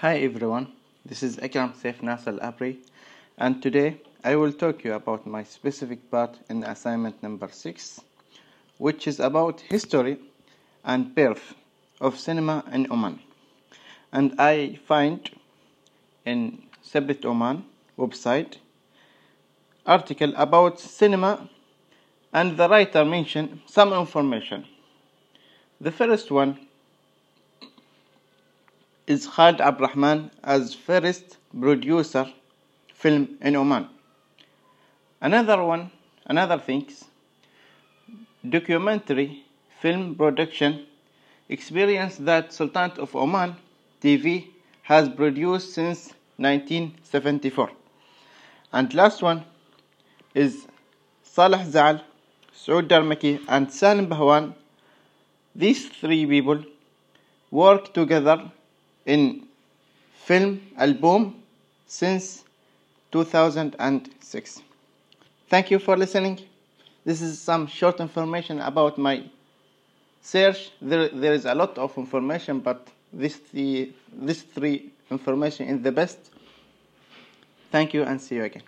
Hi everyone, this is Akram Saif Nasser Al-Abri and today I will talk you about my specific part in assignment number 6 which is about history and birth of cinema in Oman and I find in Sabit Oman website article about cinema and the writer mentioned some information. The first one is Khalid Abdurrahman as first producer film in Oman. Another one, another things, documentary film production experience that Sultanate of Oman TV has produced since 1974. And last one is Saleh Zal, Saud Darmaki and Salim Bahwan. These three people work together in film album since 2006. Thank you for listening. This is some short information about my search. There, there is a lot of information, but this three, this three information is the best. Thank you and see you again.